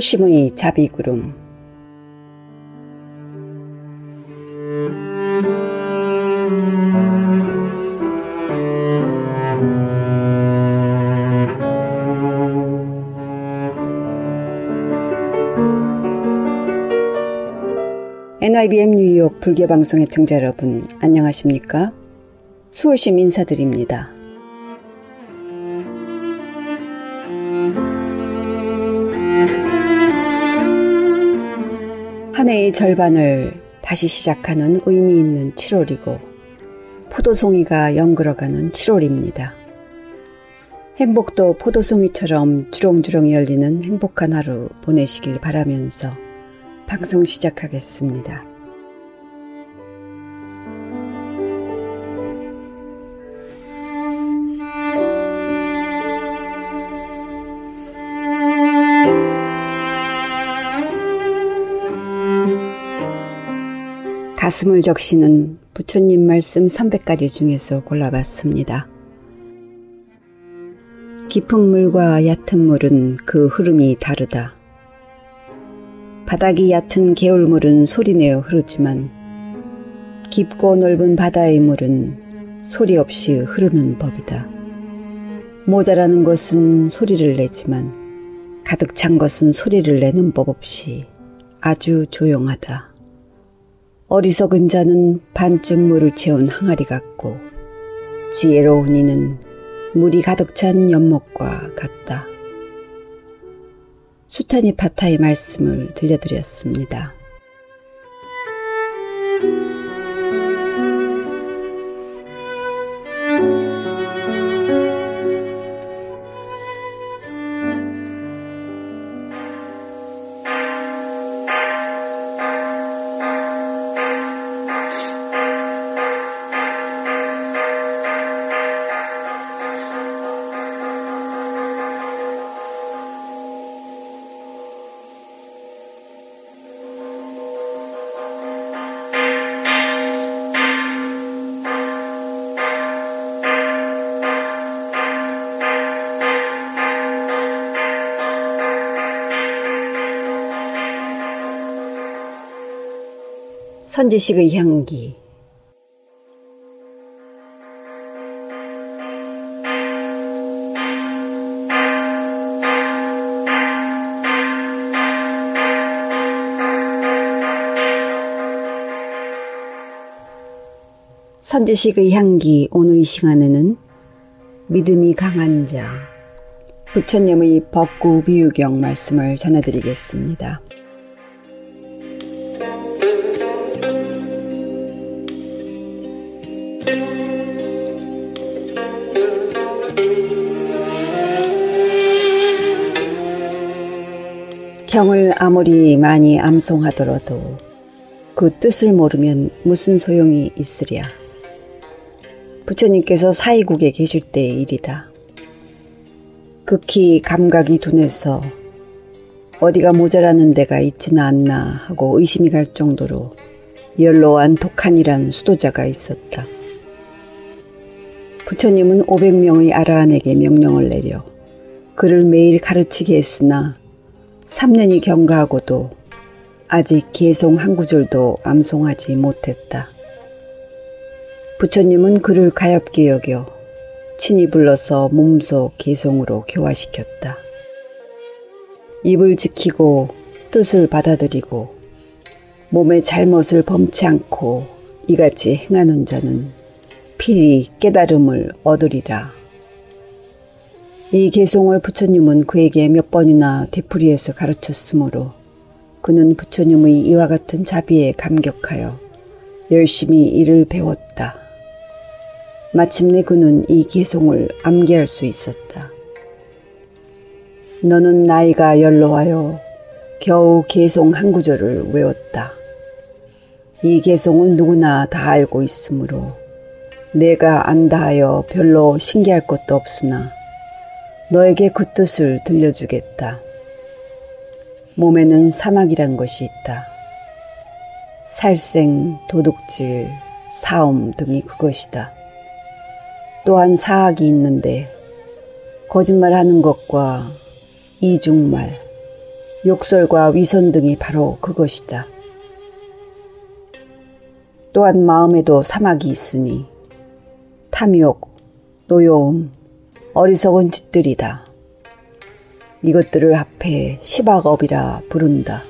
수월심의 자비구름 NIBM 뉴욕 불교방송의 청자 여러분 안녕하십니까? 수월심 인사드립니다. 한 해의 절반을 다시 시작하는 의미 있는 7월이고 포도송이가 연그러가는 7월입니다. 행복도 포도송이처럼 주렁주렁 열리는 행복한 하루 보내시길 바라면서 방송 시작하겠습니다. 가슴을 적시는 부처님 말씀 300가지 중에서 골라봤습니다. 깊은 물과 얕은 물은 그 흐름이 다르다. 바닥이 얕은 개울물은 소리내어 흐르지만 깊고 넓은 바다의 물은 소리 없이 흐르는 법이다. 모자라는 것은 소리를 내지만 가득 찬 것은 소리를 내는 법 없이 아주 조용하다. 어리석은 자는 반쯤 물을 채운 항아리 같고 지혜로운 이는 물이 가득 찬 연못과 같다. 수타니 파타의 말씀을 들려드렸습니다. 선지식의 향기 선지식의 향기 오늘 이 시간에는 믿음이 강한 자 부처님의 법구 비유경 말씀을 전해드리겠습니다. 경을 아무리 많이 암송하더라도 그 뜻을 모르면 무슨 소용이 있으랴. 부처님께서 사이국에 계실 때의 일이다. 극히 감각이 둔해서 어디가 모자라는 데가 있지는 않나 하고 의심이 갈 정도로 연로한 독한이란 수도자가 있었다. 부처님은 500명의 아라한에게 명령을 내려 그를 매일 가르치게 했으나 3년이 경과하고도 아직 개송 한 구절도 암송하지 못했다. 부처님은 그를 가엽게 여겨 친히 불러서 몸소 개송으로 교화시켰다. 입을 지키고 뜻을 받아들이고 몸의 잘못을 범치 않고 이같이 행하는 자는 필히 깨달음을 얻으리라. 이 개송을 부처님은 그에게 몇 번이나 되풀이해서 가르쳤으므로 그는 부처님의 이와 같은 자비에 감격하여 열심히 이를 배웠다. 마침내 그는 이 개송을 암기할 수 있었다. 너는 나이가 연로하여 겨우 개송 한 구절을 외웠다. 이 개송은 누구나 다 알고 있으므로 내가 안다 하여 별로 신기할 것도 없으나 너에게 그 뜻을 들려주겠다. 몸에는 사막이란 것이 있다. 살생, 도둑질, 사움 등이 그것이다. 또한 사학이 있는데 거짓말하는 것과 이중말, 욕설과 위선 등이 바로 그것이다. 또한 마음에도 사막이 있으니 탐욕, 노여움, 어리석은 짓들이다. 이것들을 합해 시박업이라 부른다.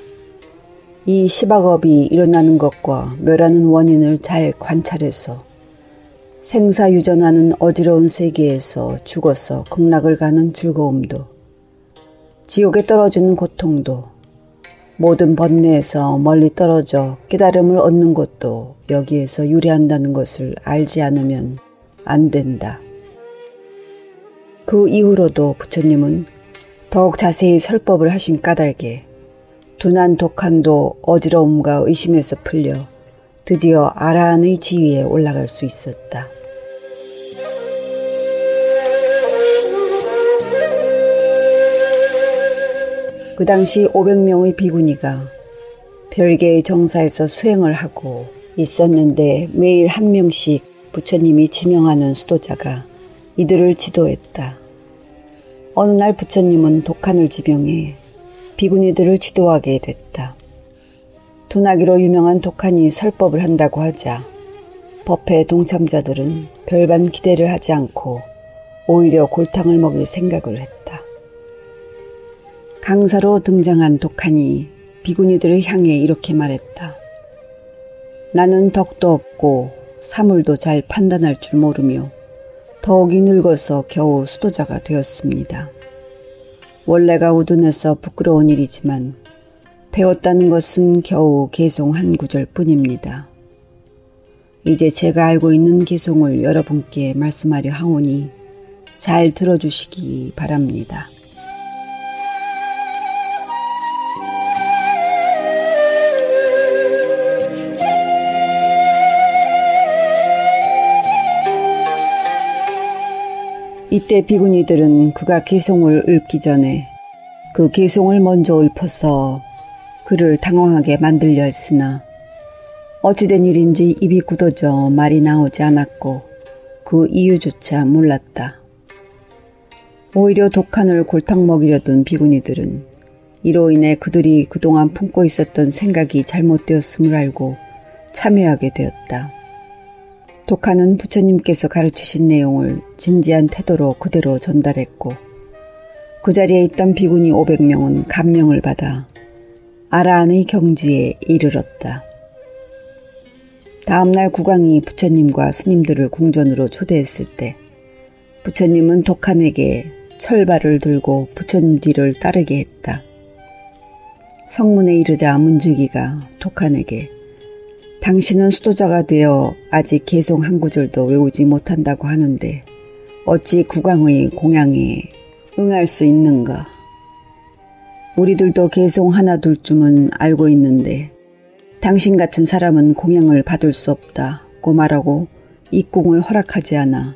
이 시박업이 일어나는 것과 멸하는 원인을 잘 관찰해서 생사 유전하는 어지러운 세계에서 죽어서 극락을 가는 즐거움도 지옥에 떨어지는 고통도 모든 번뇌에서 멀리 떨어져 깨달음을 얻는 것도 여기에서 유래한다는 것을 알지 않으면 안 된다. 그 이후로도 부처님은 더욱 자세히 설법을 하신 까닭에 둔한 독한도 어지러움과 의심에서 풀려 드디어 아라한의 지위에 올라갈 수 있었다. 그 당시 500명의 비구니가 별개의 정사에서 수행을 하고 있었는데 매일 한 명씩 부처님이 지명하는 수도자가 이들을 지도했다. 어느 날 부처님은 독한을 지명해 비구니들을 지도하게 됐다. 둔하기로 유명한 독한이 설법을 한다고 하자 법회 동참자들은 별반 기대를 하지 않고 오히려 골탕을 먹일 생각을 했다. 강사로 등장한 독한이 비구니들을 향해 이렇게 말했다. 나는 덕도 없고 사물도 잘 판단할 줄 모르며 더욱이 늙어서 겨우 수도자가 되었습니다. 원래가 우둔해서 부끄러운 일이지만 배웠다는 것은 겨우 개송 한 구절 뿐입니다. 이제 제가 알고 있는 개송을 여러분께 말씀하려 하오니 잘 들어주시기 바랍니다. 이때 비구니들은 그가 개송을 읊기 전에 그 개송을 먼저 읊어서 그를 당황하게 만들려 했으나 어찌된 일인지 입이 굳어져 말이 나오지 않았고 그 이유조차 몰랐다. 오히려 독한을 골탕 먹이려던 비구니들은 이로 인해 그들이 그동안 품고 있었던 생각이 잘못되었음을 알고 참여하게 되었다. 독하는 부처님께서 가르치신 내용을 진지한 태도로 그대로 전달했고 그 자리에 있던 비구니 500명은 감명을 받아 아라한의 경지에 이르렀다. 다음날 국왕이 부처님과 스님들을 궁전으로 초대했을 때 부처님은 독한에게 철발을 들고 부처님 뒤를 따르게 했다. 성문에 이르자 문주기가 독한에게 당신은 수도자가 되어 아직 개송 한 구절도 외우지 못한다고 하는데 어찌 국왕의 공양에 응할 수 있는가? 우리들도 개송 하나 둘쯤은 알고 있는데 당신 같은 사람은 공양을 받을 수 없다고 말하고 입궁을 허락하지 않아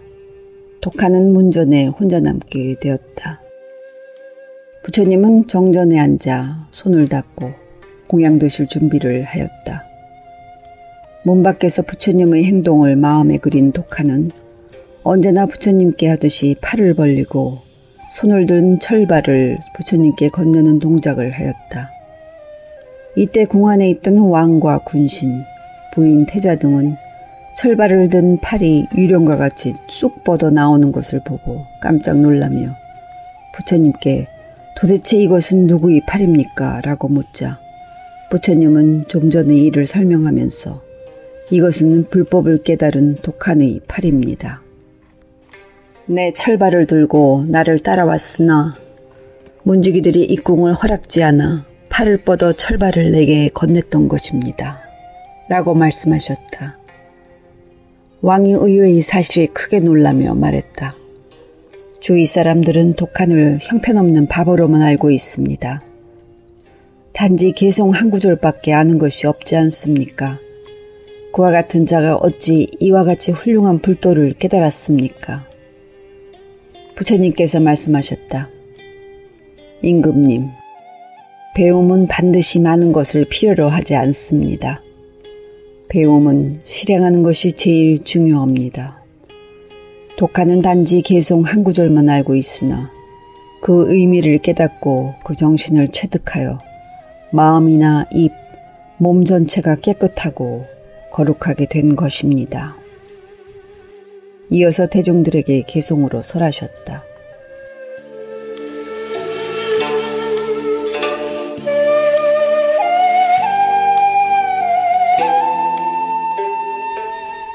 독하는 문전에 혼자 남게 되었다. 부처님은 정전에 앉아 손을 닦고 공양 드실 준비를 하였다. 문 밖에서 부처님의 행동을 마음에 그린 독하는 언제나 부처님께 하듯이 팔을 벌리고 손을 든 철발을 부처님께 건네는 동작을 하였다. 이때 궁 안에 있던 왕과 군신, 부인 태자 등은 철발을 든 팔이 유령과 같이 쑥 뻗어 나오는 것을 보고 깜짝 놀라며 부처님께 도대체 이것은 누구의 팔입니까? 라고 묻자 부처님은 좀 전의 일을 설명하면서 이것은 불법을 깨달은 독한의 팔입니다. 내 철발을 들고 나를 따라왔으나 문지기들이 입궁을 허락지 않아 팔을 뻗어 철발을 내게 건넸던 것입니다. 라고 말씀하셨다. 왕이 의외의 사실에 크게 놀라며 말했다. 주위 사람들은 독한을 형편없는 바보로만 알고 있습니다. 단지 개송 한 구절밖에 아는 것이 없지 않습니까? 그와 같은 자가 어찌 이와 같이 훌륭한 불도를 깨달았습니까? 부처님께서 말씀하셨다. 임금님, 배움은 반드시 많은 것을 필요로 하지 않습니다. 배움은 실행하는 것이 제일 중요합니다. 독하는 단지 개송 한 구절만 알고 있으나 그 의미를 깨닫고 그 정신을 체득하여 마음이나 입, 몸 전체가 깨끗하고 거룩하게 된 것입니다. 이어서 대중들에게 개송으로 설하셨다.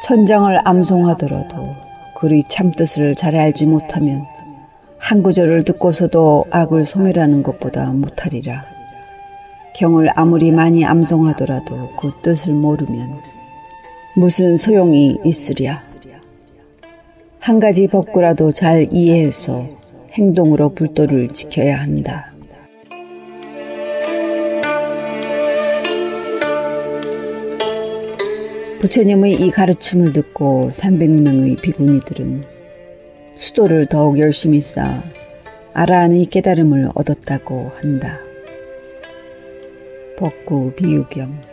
천장을 암송하더라도 그리 참뜻을 잘 알지 못하면 한 구절을 듣고서도 악을 소멸하는 것보다 못하리라. 경을 아무리 많이 암송하더라도 그 뜻을 모르면 무슨 소용이 있으랴. 한 가지 법구라도 잘 이해해서 행동으로 불도를 지켜야 한다. 부처님의 이 가르침을 듣고 300명의 비구니들은 수도를 더욱 열심히 쌓아 아라한의 깨달음을 얻었다고 한다. 법구 비유경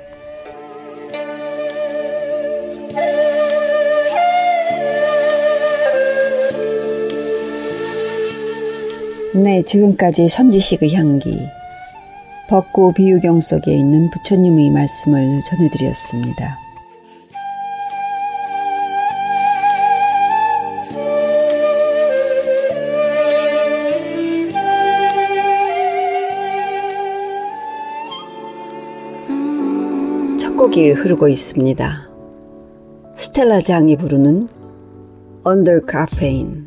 네, 지금까지 선지식의 향기, 법구 비유경 속에 있는 부처님의 말씀을 전해드렸습니다. 곡이 흐르고 있습니다. 스텔라 장이 부르는 Caffeine 데자뷰인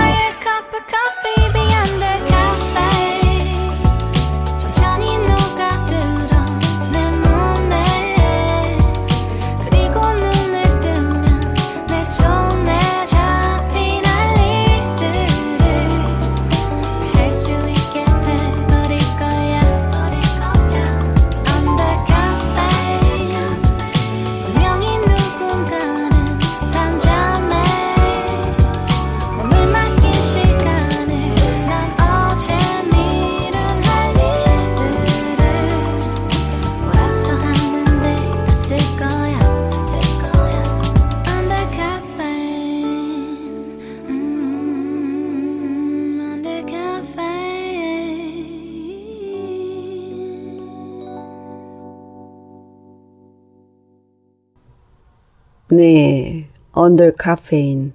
네, 언더 카페인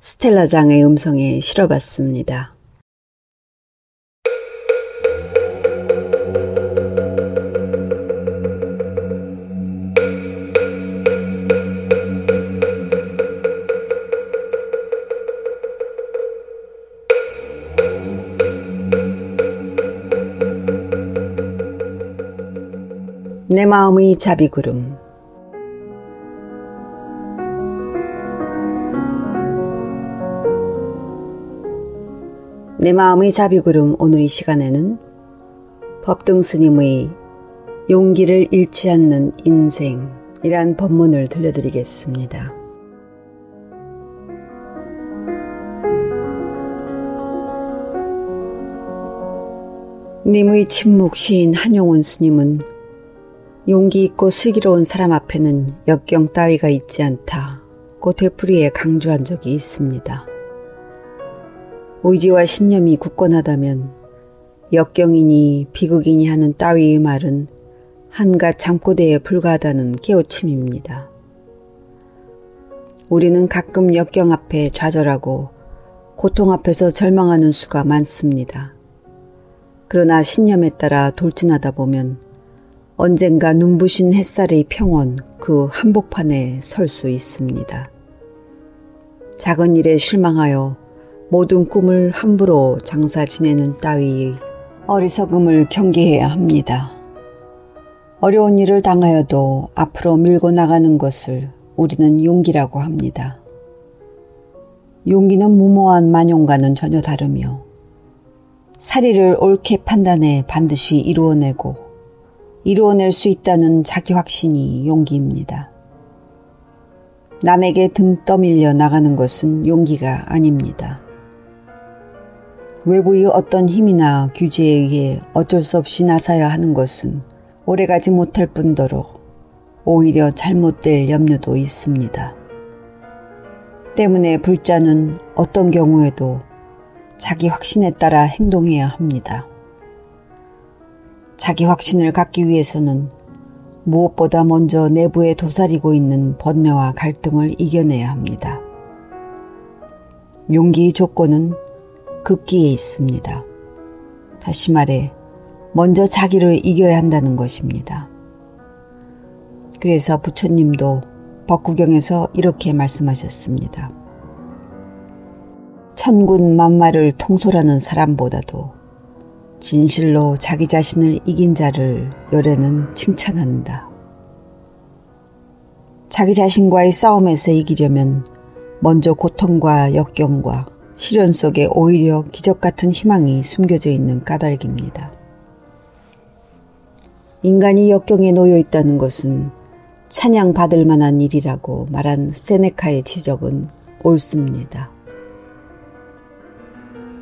스텔라장의 음성에 실어봤습니다. 내 마음의 자비구름 내 마음의 자비구름 오늘 이 시간에는 법등 스님의 용기를 잃지 않는 인생이란 법문을 들려드리겠습니다. 님의 침묵 시인 한용운 스님은 용기 있고 슬기로운 사람 앞에는 역경 따위가 있지 않다고 되풀이에 강조한 적이 있습니다. 의지와 신념이 굳건하다면 역경이니 비극이니 하는 따위의 말은 한갓 잠꼬대에 불과하다는 깨우침입니다. 우리는 가끔 역경 앞에 좌절하고 고통 앞에서 절망하는 수가 많습니다. 그러나 신념에 따라 돌진하다 보면 언젠가 눈부신 햇살의 평온 그 한복판에 설 수 있습니다. 작은 일에 실망하여 모든 꿈을 함부로 장사 지내는 따위의 어리석음을 경계해야 합니다. 어려운 일을 당하여도 앞으로 밀고 나가는 것을 우리는 용기라고 합니다. 용기는 무모한 만용과는 전혀 다르며 사리를 옳게 판단해 반드시 이루어내고 이루어낼 수 있다는 자기 확신이 용기입니다. 남에게 등 떠밀려 나가는 것은 용기가 아닙니다. 외부의 어떤 힘이나 규제에 의해 어쩔 수 없이 나서야 하는 것은 오래가지 못할 뿐더러 오히려 잘못될 염려도 있습니다. 때문에 불자는 어떤 경우에도 자기 확신에 따라 행동해야 합니다. 자기 확신을 갖기 위해서는 무엇보다 먼저 내부에 도사리고 있는 번뇌와 갈등을 이겨내야 합니다. 용기의 조건은 극기에 있습니다. 다시 말해, 먼저 자기를 이겨야 한다는 것입니다. 그래서 부처님도 법구경에서 이렇게 말씀하셨습니다. 천군 만마를 통솔하는 사람보다도 진실로 자기 자신을 이긴 자를 열애는 칭찬한다. 자기 자신과의 싸움에서 이기려면 먼저 고통과 역경과 시련 속에 오히려 기적 같은 희망이 숨겨져 있는 까닭입니다. 인간이 역경에 놓여 있다는 것은 찬양받을 만한 일이라고 말한 세네카의 지적은 옳습니다.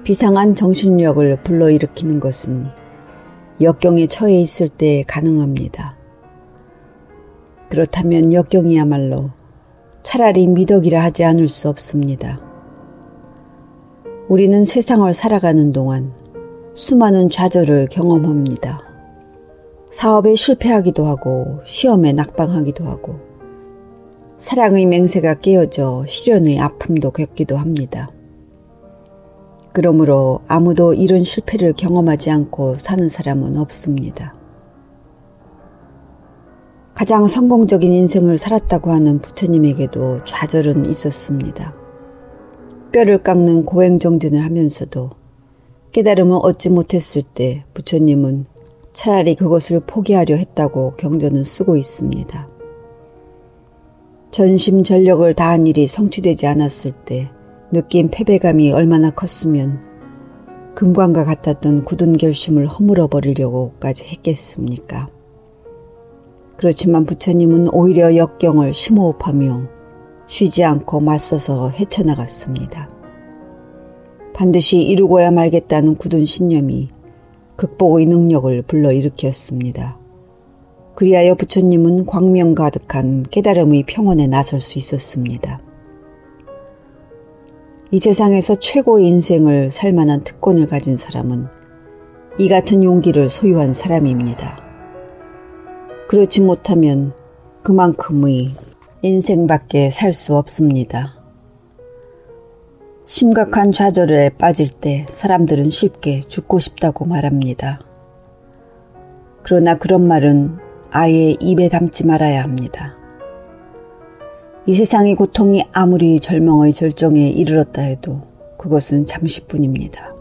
비상한 정신력을 불러일으키는 것은 역경에 처해 있을 때 가능합니다. 그렇다면 역경이야말로 차라리 미덕이라 하지 않을 수 없습니다. 우리는 세상을 살아가는 동안 수많은 좌절을 경험합니다. 사업에 실패하기도 하고 시험에 낙방하기도 하고 사랑의 맹세가 깨어져 시련의 아픔도 겪기도 합니다. 그러므로 아무도 이런 실패를 경험하지 않고 사는 사람은 없습니다. 가장 성공적인 인생을 살았다고 하는 부처님에게도 좌절은 있었습니다. 뼈를 깎는 고행정진을 하면서도 깨달음을 얻지 못했을 때 부처님은 차라리 그것을 포기하려 했다고 경전은 쓰고 있습니다. 전심 전력을 다한 일이 성취되지 않았을 때 느낀 패배감이 얼마나 컸으면 금관과 같았던 굳은 결심을 허물어 버리려고까지 했겠습니까? 그렇지만 부처님은 오히려 역경을 심호흡하며 쉬지 않고 맞서서 헤쳐나갔습니다. 반드시 이루고야 말겠다는 굳은 신념이 극복의 능력을 불러일으켰습니다. 그리하여 부처님은 광명 가득한 깨달음의 평원에 나설 수 있었습니다. 이 세상에서 최고의 인생을 살 만한 특권을 가진 사람은 이 같은 용기를 소유한 사람입니다. 그렇지 못하면 그만큼의 인생밖에 살 수 없습니다. 심각한 좌절에 빠질 때 사람들은 쉽게 죽고 싶다고 말합니다. 그러나 그런 말은 아예 입에 담지 말아야 합니다. 이 세상의 고통이 아무리 절망의 절정에 이르렀다 해도 그것은 잠시뿐입니다.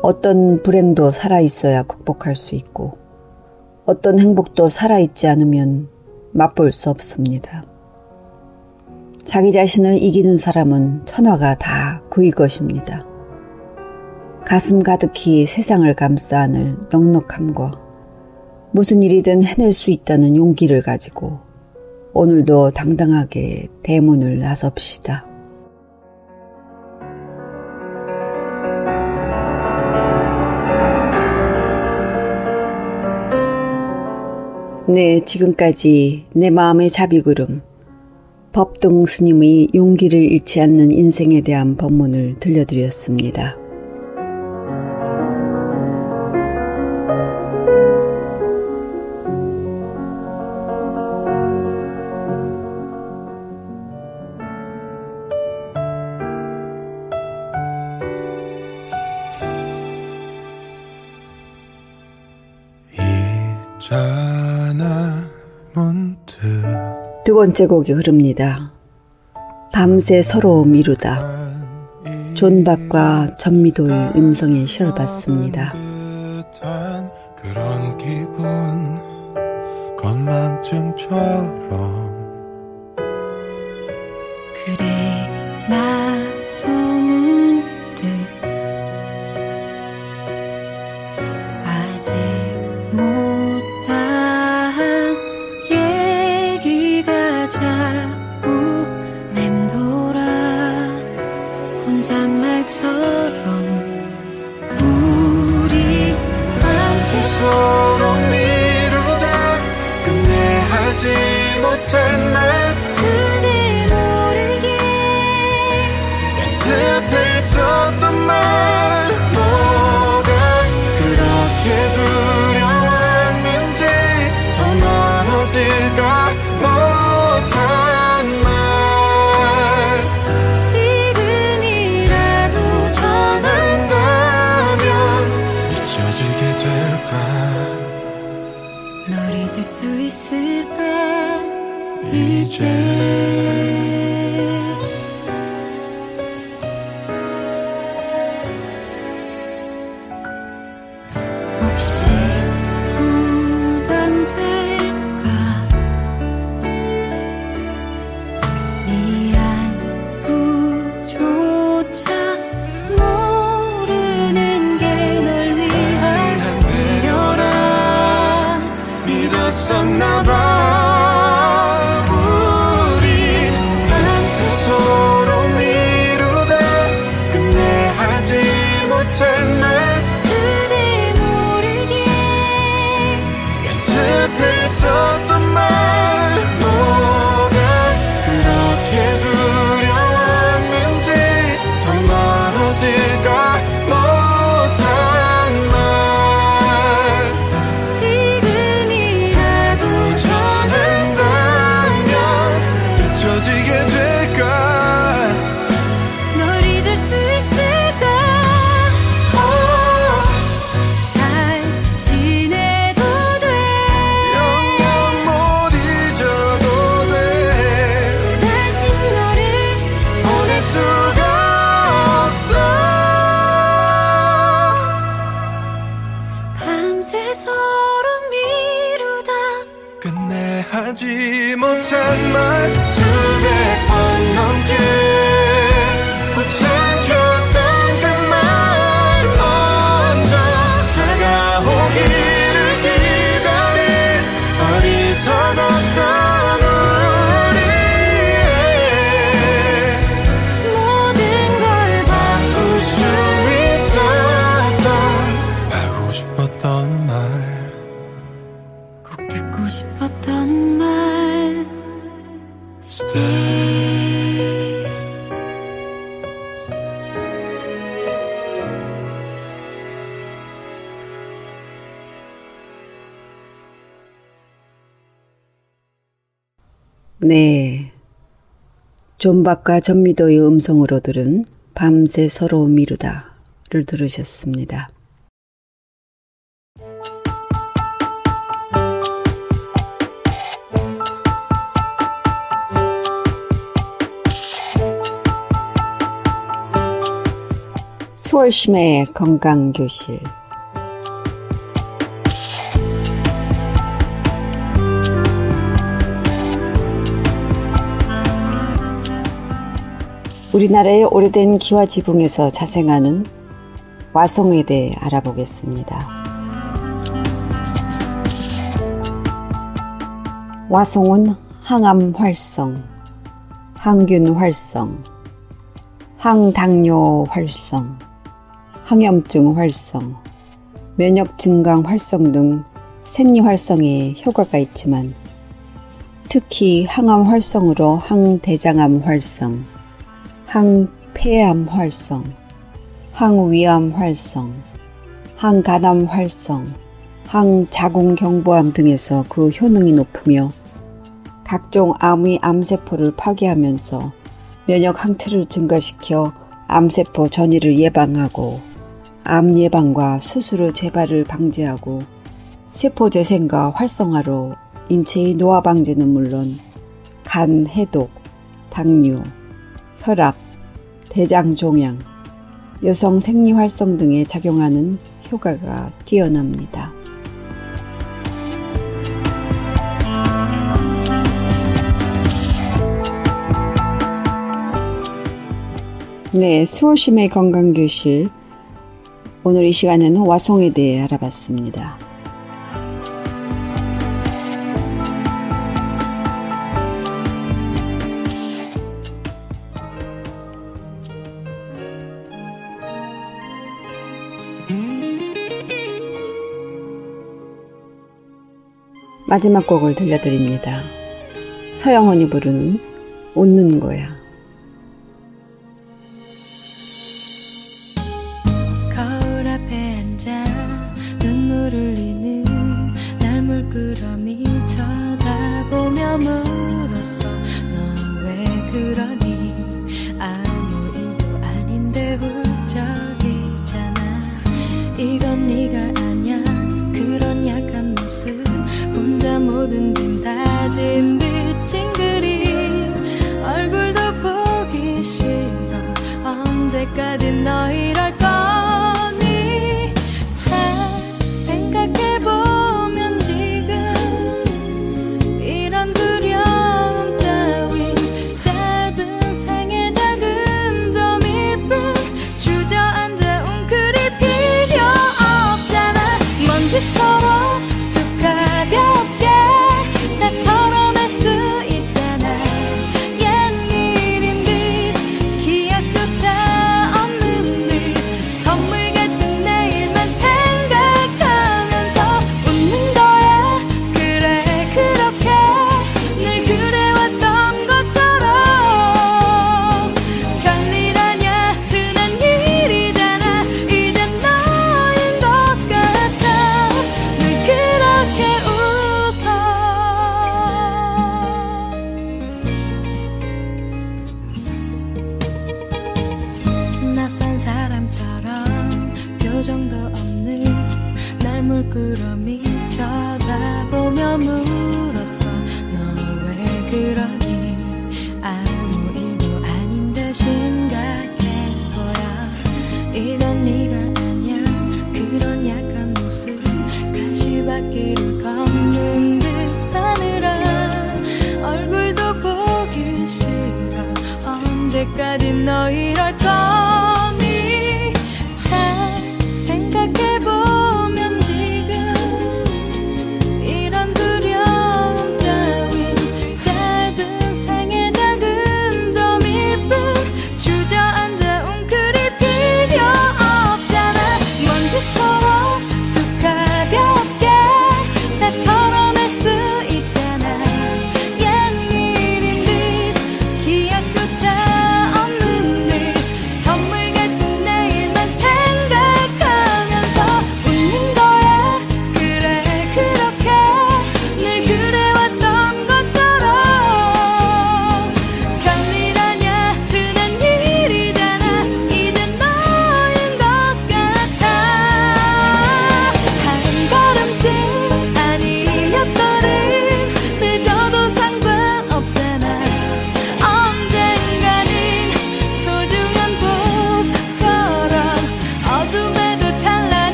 어떤 불행도 살아있어야 극복할 수 있고 어떤 행복도 살아있지 않으면 맛볼 수 없습니다. 자기 자신을 이기는 사람은 천하가 다 그의 것입니다. 가슴 가득히 세상을 감싸 안을 넉넉함과 무슨 일이든 해낼 수 있다는 용기를 가지고 오늘도 당당하게 대문을 나섭시다. 네, 지금까지 내 마음의 자비구름, 법등 스님의 용기를 잃지 않는 인생에 대한 법문을 들려드렸습니다. 번째 곡이 흐릅니다. 밤새 서로 미루다. 존박과 전미도의 음성에 실을 받습니다. 그런 기분 건망증처럼 존박과 전미도의 음성으로 들은 밤새 서로 미루다를 들으셨습니다. 수월심의 건강교실 우리나라의 오래된 기와 지붕에서 자생하는 와송에 대해 알아보겠습니다. 와송은 항암 활성, 항균 활성, 항당뇨 활성, 항염증 활성, 면역 증강 활성 등 생리 활성에 효과가 있지만 특히 항암 활성으로 항대장암 활성, 항폐암 활성, 항위암 활성, 항간암 활성, 항자궁경부암 등에서 그 효능이 높으며 각종 암의 암세포를 파괴하면서 면역 항체를 증가시켜 암세포 전이를 예방하고 암 예방과 수술 후 재발을 방지하고 세포 재생과 활성화로 인체의 노화 방지는 물론 간 해독, 당뇨, 혈압, 대장 종양, 여성 생리 활성 등에 작용하는 효과가 뛰어납니다. 네, 수호심의 건강교실. 오늘 이 시간에는 와송에 대해 알아봤습니다. 마지막 곡을 들려드립니다. 서영원이 부르는 웃는 거야.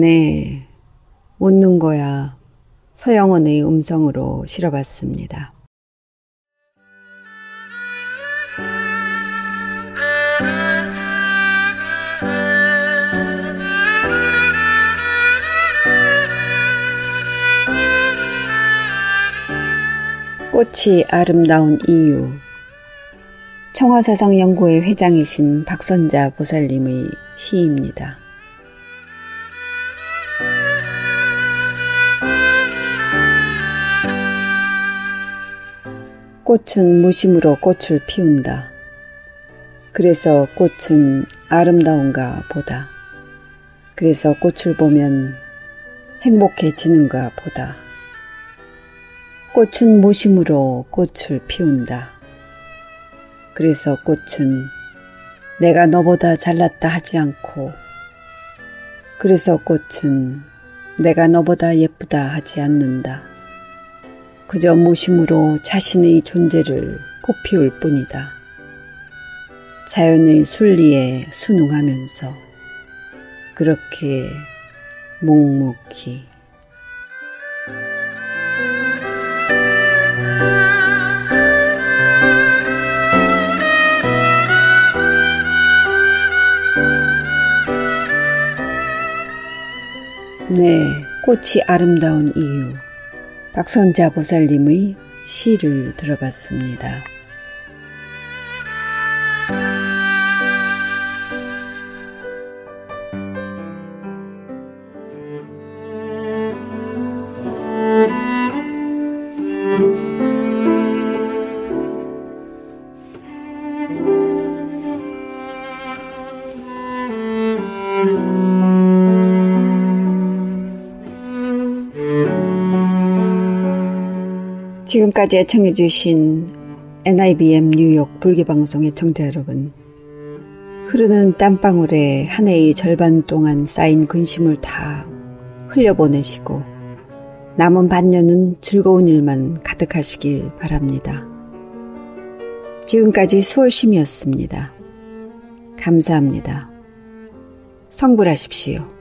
네, 웃는 거야. 서영원의 음성으로 실어봤습니다. 꽃이 아름다운 이유 청화사상연구회 회장이신 박선자 보살님의 시입니다. 꽃은 무심으로 꽃을 피운다. 그래서 꽃은 아름다운가 보다. 그래서 꽃을 보면 행복해지는가 보다. 꽃은 무심으로 꽃을 피운다. 그래서 꽃은 내가 너보다 잘났다 하지 않고, 그래서 꽃은 내가 너보다 예쁘다 하지 않는다. 그저 무심으로 자신의 존재를 꽃피울 뿐이다. 자연의 순리에 순응하면서 그렇게 묵묵히 네, 꽃이 아름다운 이유. 박선자 보살님의 시를 들어봤습니다. 지금까지 애청해주신 NIBM 뉴욕 불교방송의 청자 여러분. 흐르는 땀방울에 한 해의 절반 동안 쌓인 근심을 다 흘려보내시고 남은 반년은 즐거운 일만 가득하시길 바랍니다. 지금까지 수월심이었습니다. 감사합니다. 성불하십시오.